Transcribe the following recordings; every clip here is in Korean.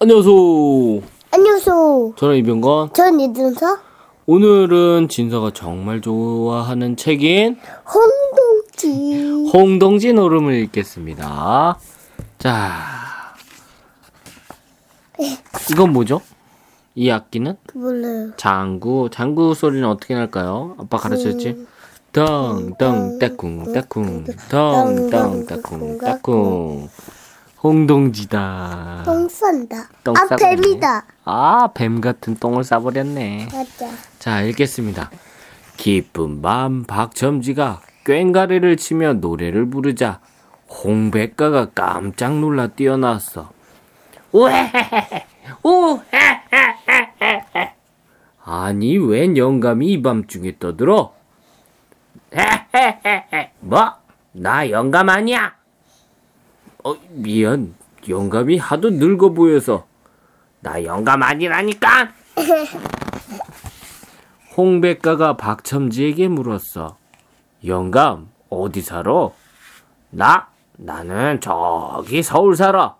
안녕하세요. 안녕하세요. 저는 이병건. 전 이준서 오늘은 진서가 정말 좋아하는 책인 홍동지. 홍동지 노름을 읽겠습니다. 자, 이건 뭐죠? 이 악기는 몰라요. 장구. 장구 소리는 어떻게 날까요? 아빠 가르쳤지? 덩 덩 따쿵 따쿵 덩 덩 따쿵 따쿵 홍동지다. 똥 싼다. 똥 아, 싸버리네. 뱀이다. 아, 뱀 같은 똥을 싸버렸네. 맞아. 자, 읽겠습니다. 기쁜 밤 박첨지가 꽹가리를 치며 노래를 부르자 홍백가가 깜짝 놀라 뛰어나왔어. 우헤헤헤, 우헤헤헤헤. 아니, 웬 영감이 이 밤중에 떠들어? 헤헤헤헤. 뭐? 나 영감 아니야? 어, 미안. 영감이 하도 늙어 보여서. 나 영감 아니라니까? 홍백가가 박첨지에게 물었어. 영감, 어디 살아? 나? 나는 저기 서울 살아.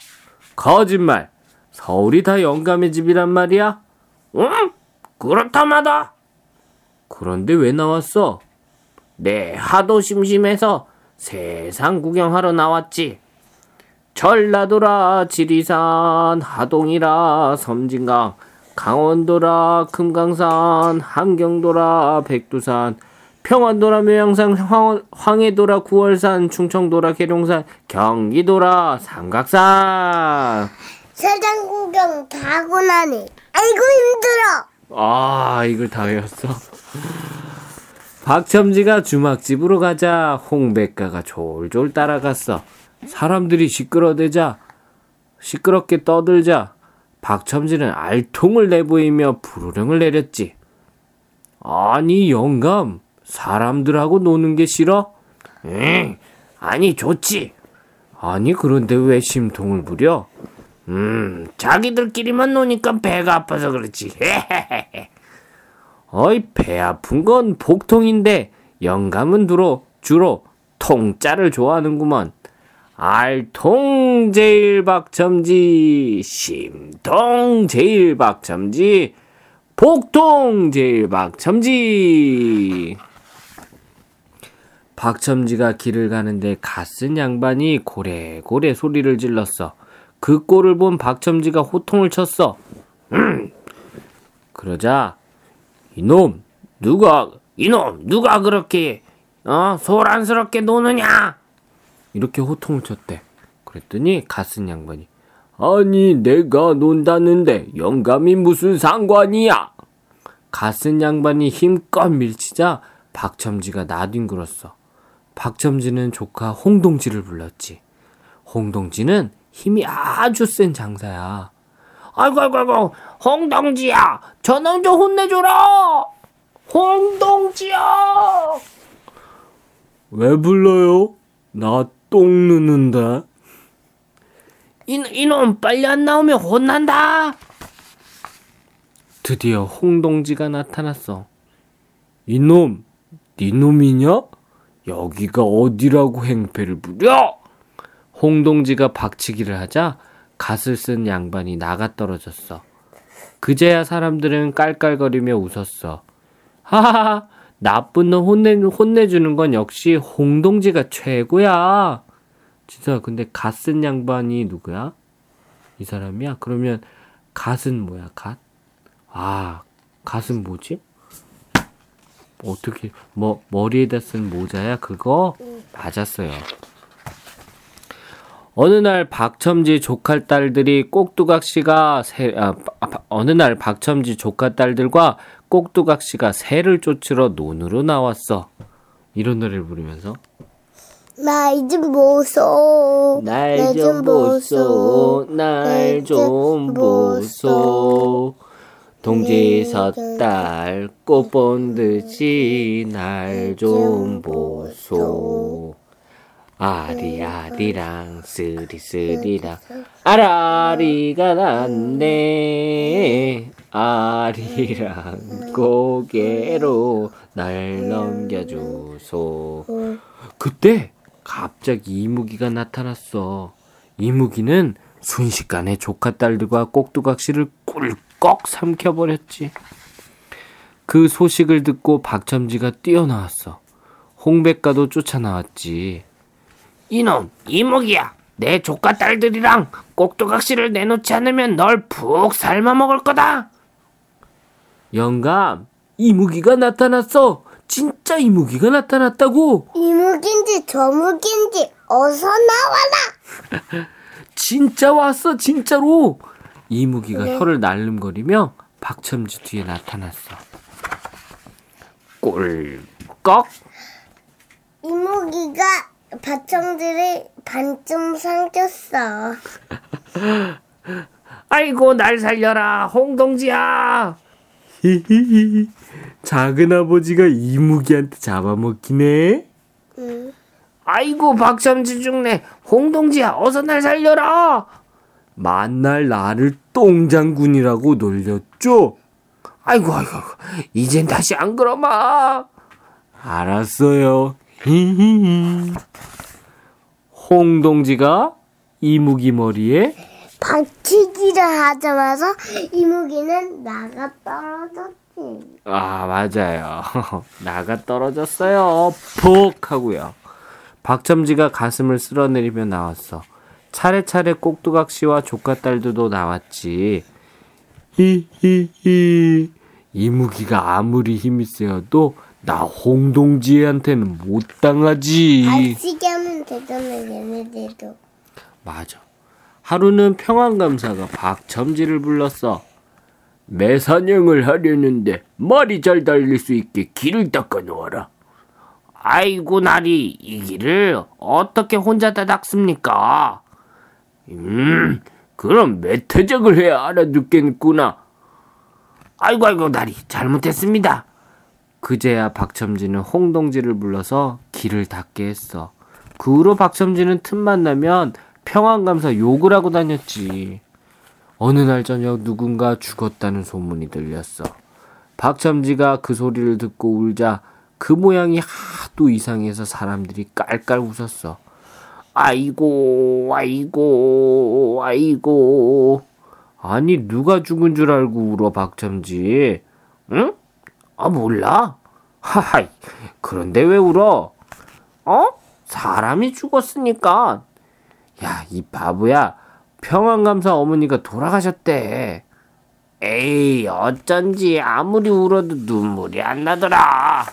거짓말. 서울이 다 영감의 집이란 말이야? 응? 그렇다마다. 그런데 왜 나왔어? 네, 하도 심심해서 세상 구경하러 나왔지. 전라도라 지리산 하동이라 섬진강 강원도라 금강산 함경도라 백두산 평안도라 묘양산 황, 황해도라 구월산 충청도라 계룡산 경기도라 삼각산 세상 구경 다 하고 나니. 아이고 힘들어. 아 이걸 다 외웠어 박첨지가 주막집으로 가자 홍백가가 졸졸 따라갔어 사람들이 시끄러대자 시끄럽게 떠들자 박첨지는 알통을 내보이며 부르릉을 내렸지 아니 영감 사람들하고 노는 게 싫어? 응 아니 좋지 아니 그런데 왜 심통을 부려? 음 자기들끼리만 노니까 배가 아파서 그렇지 어이 배 아픈 건 복통인데 영감은 주로 주로 통짜를 좋아하는구먼. 알통 제일 박첨지 심통 제일 박첨지 복통 제일 박첨지 박첨지가 길을 가는데 갓쓴 양반이 고래고래 소리를 질렀어. 그 꼴을 본 박첨지가 호통을 쳤어. 음. 그러자 이놈 누가 이놈 누가 그렇게 어 소란스럽게 노느냐 이렇게 호통을 쳤대. 그랬더니 갓쓴 양반이 아니 내가 논다는데 영감이 무슨 상관이야? 갓쓴 양반이 힘껏 밀치자 박첨지가 나뒹굴었어. 박첨지는 조카 홍동지를 불렀지. 홍동지는 힘이 아주 센 장사야. 아이고 아이고 아이고 홍동지야 저놈 좀 혼내줘라! 홍동지야! 왜 불러요? 나 똥 누는데 이, 이놈 빨리 안 나오면 혼난다 드디어 홍동지가 나타났어 이놈 네 놈이냐? 여기가 어디라고 행패를 부려? 홍동지가 박치기를 하자 갓을 쓴 양반이 나가 떨어졌어. 그제야 사람들은 깔깔거리며 웃었어. 하하하, 나쁜 놈 혼내, 혼내주는 건 역시 홍동지가 최고야. 진짜, 근데 갓쓴 양반이 누구야? 이 사람이야? 그러면 갓은 뭐야, 갓? 아, 갓은 뭐지? 어떻게, 뭐, 머리에다 쓴 모자야? 그거? 맞았어요. 어느 날 박첨지 조카 딸들이 꼭두각 씨가 새, 아, 아, 어느 날 박첨지 조카 딸들과 꼭두각 씨가 새를 쫓으러 논으로 나왔어. 이런 노래를 부르면서. 날좀 보소. 날 좀 보소, 날 좀 보소. 동지 섣달 꽃 본 듯이 날 좀 보소. 아리아리랑 쓰리쓰리랑 아라리가 났네 아리랑 고개로 날 넘겨주소. 그때 갑자기 이무기가 나타났어. 이무기는 순식간에 조카 딸들과 꼭두각시를 꿀꺽 삼켜버렸지. 그 소식을 듣고 박첨지가 뛰어나왔어. 홍백가도 쫓아나왔지. 이놈 이목이야! 내 조카 딸들이랑 꼭두각시를 내놓지 않으면 널 푹 삶아 먹을 거다 영감, 이무기가 나타났어. 진짜 이무기가 나타났다고. 이묵인지 저묵인지 어서 나와라. 진짜 왔어, 진짜로. 이무기가 혀를 날름거리며 박첨지 뒤에 나타났어. 꿀꺽. 이묵이가 박청지를 반쯤 삼켰어. 아이고 날 살려라 홍동지야 히히히. 작은 아버지가 이무기한테 잡아먹기네. 응. 아이고 박첨지 죽네 홍동지야 어서 날 살려라 만날 나를 똥장군이라고 놀렸죠? 아이고 아이고 아이고. 이젠 다시 안 그러마 알았어요. 히히히. 홍동지가 이무기 머리에 박치기를 하자마자 이묵이는 나가 떨어졌지. 아 맞아요. 나가 떨어졌어요. 푹 하고요. 박첨지가 가슴을 쓸어내리며 나왔어. 차례차례 꼭두각시와 조카 딸들도 나왔지. 히히히. 이무기가 아무리 힘이 세어도 나 홍동지한테는 못 당하지. 박치기 하면 되잖아 얘네들도. 맞아. 하루는 평안감사가 박첨지를 불렀어. 매사냥을 하려는데 말이 잘 달릴 수 있게 길을 닦아 놓아라. 아이고 나리 이 길을 어떻게 혼자 다 닦습니까 음, 그럼 매태적을 해야 알아듣겠구나. 아이고 아이고 나리 잘못했습니다 그제야 박첨지는 홍동지를 불러서 길을 닦게 했어. 그 후로 박첨지는 틈만 나면 평안감사 욕을 하고 다녔지. 어느 날 저녁 누군가 죽었다는 소문이 들렸어. 박첨지가 그 소리를 듣고 울자 그 모양이 하도 이상해서 사람들이 깔깔 웃었어. 아이고 아이고 아이고 아니 누가 죽은 줄 알고 울어 박첨지? 응? 아 몰라 하하이 그런데 왜 울어? 어? 사람이 죽었으니까 야 이 바보야 평안감사 어머니가 돌아가셨대. 에이 어쩐지 아무리 울어도 눈물이 안 나더라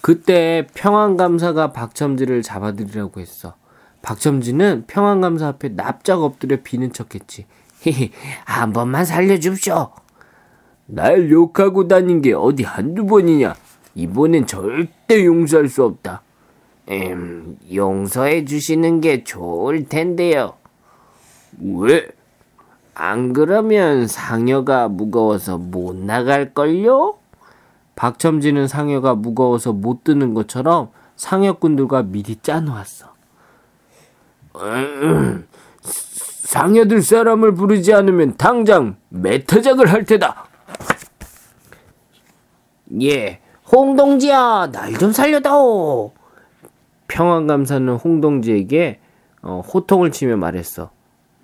그때 평안감사가 박첨지를 잡아들이라고 했어. 박첨지는 평안감사 앞에 납작 엎드려 비는 척했지. 히히 한 번만 살려줍쇼 날 욕하고 다닌 게 어디 한두 번이냐? 이번엔 절대 용서할 수 없다. 음, 용서해 주시는 게 좋을 텐데요 왜? 안 그러면 상여가 무거워서 못 나갈걸요? 박첨지는 상여가 무거워서 못 드는 것처럼 상여꾼들과 미리 짜놓았어. 음, 상여들 사람을 부르지 않으면 당장 매터작을 할 테다. 예, 홍동지야, 날 좀 살려다오. 평안감사는 홍동지에게 어, 호통을 치며 말했어.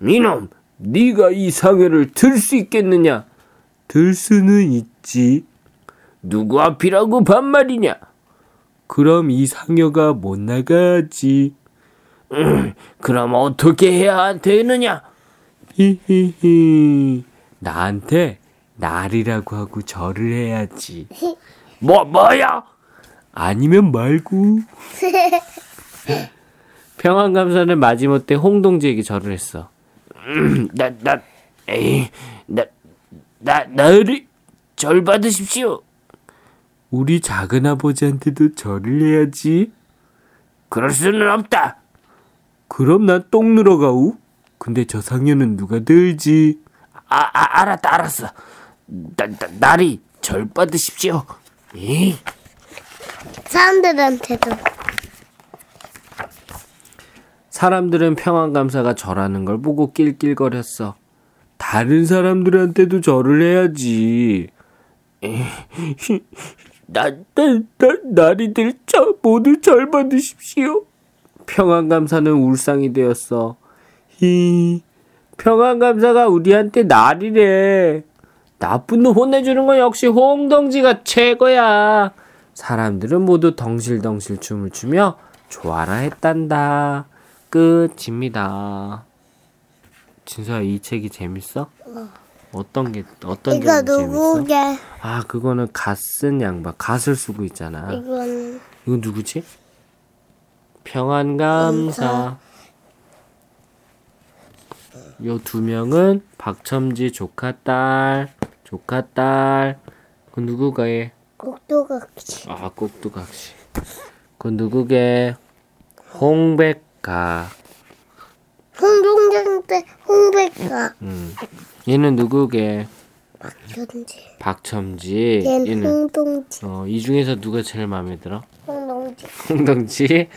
이놈, 네가 이 상해를 들 수 있겠느냐? 들 수는 있지. 누구 앞이라고 반말이냐? 그럼 이 상여가 못 나가지. 음, 그럼 어떻게 해야 되느냐? 히히히. 나한테 날이라고 하고 절을 해야지. 뭐, 뭐야? 아니면 말고. 평안감사는 마지못해 홍동지에게 절을 했어. 음, 나, 나, 에이, 나, 나, 나를 절 받으십시오. 우리 작은 아버지한테도 절을 해야지. 그럴 수는 없다. 그럼 난 똥 늘어가우? 근데 저 상여는 누가 들지? 아, 아 알았다, 알았어. 나, 나, 나리 절 받으십시오. 에이, 사람들한테도. 사람들은 평안감사가 절하는 걸 보고 낄낄거렸어. 다른 사람들한테도 절을 해야지. 나, 나, 나, 나리들 저 모두 절 받으십시오. 평안감사는 울상이 되었어. 히, 평안감사가 우리한테 날이래. 나쁜 놈 혼내주는 건 역시 홍동지가 최고야. 사람들은 모두 덩실덩실 춤을 추며 좋아라 했단다. 끝입니다. 진서야 이 책이 재밌어? 어떤 게 어떤 이거 점이 재밌어? 누구게? 아 그거는 갓 쓴 양반 갓을 쓰고 있잖아. 이건 이건 누구지? 평안 감사. 요 두 명은 박첨지 조카 딸, 조카 딸. 그 누구가에? 꼭두각시. 아 꼭두각시. 그 누구게? 홍백가. 홍동장 때 홍백가. 음. 얘는 누구게? 박현지. 박첨지. 얘는 얘는 홍동지. 어, 이 중에서 누가 제일 마음에 들어? 홍동지. 홍동지.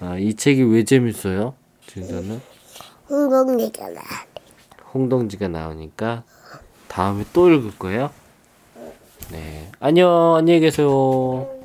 아, 이 책이 왜 재밌어요? 진서는? 홍동지가 나. 홍동지가 나오니까 다음에 또 읽을 거예요? 네. 안녕. 안녕히 계세요.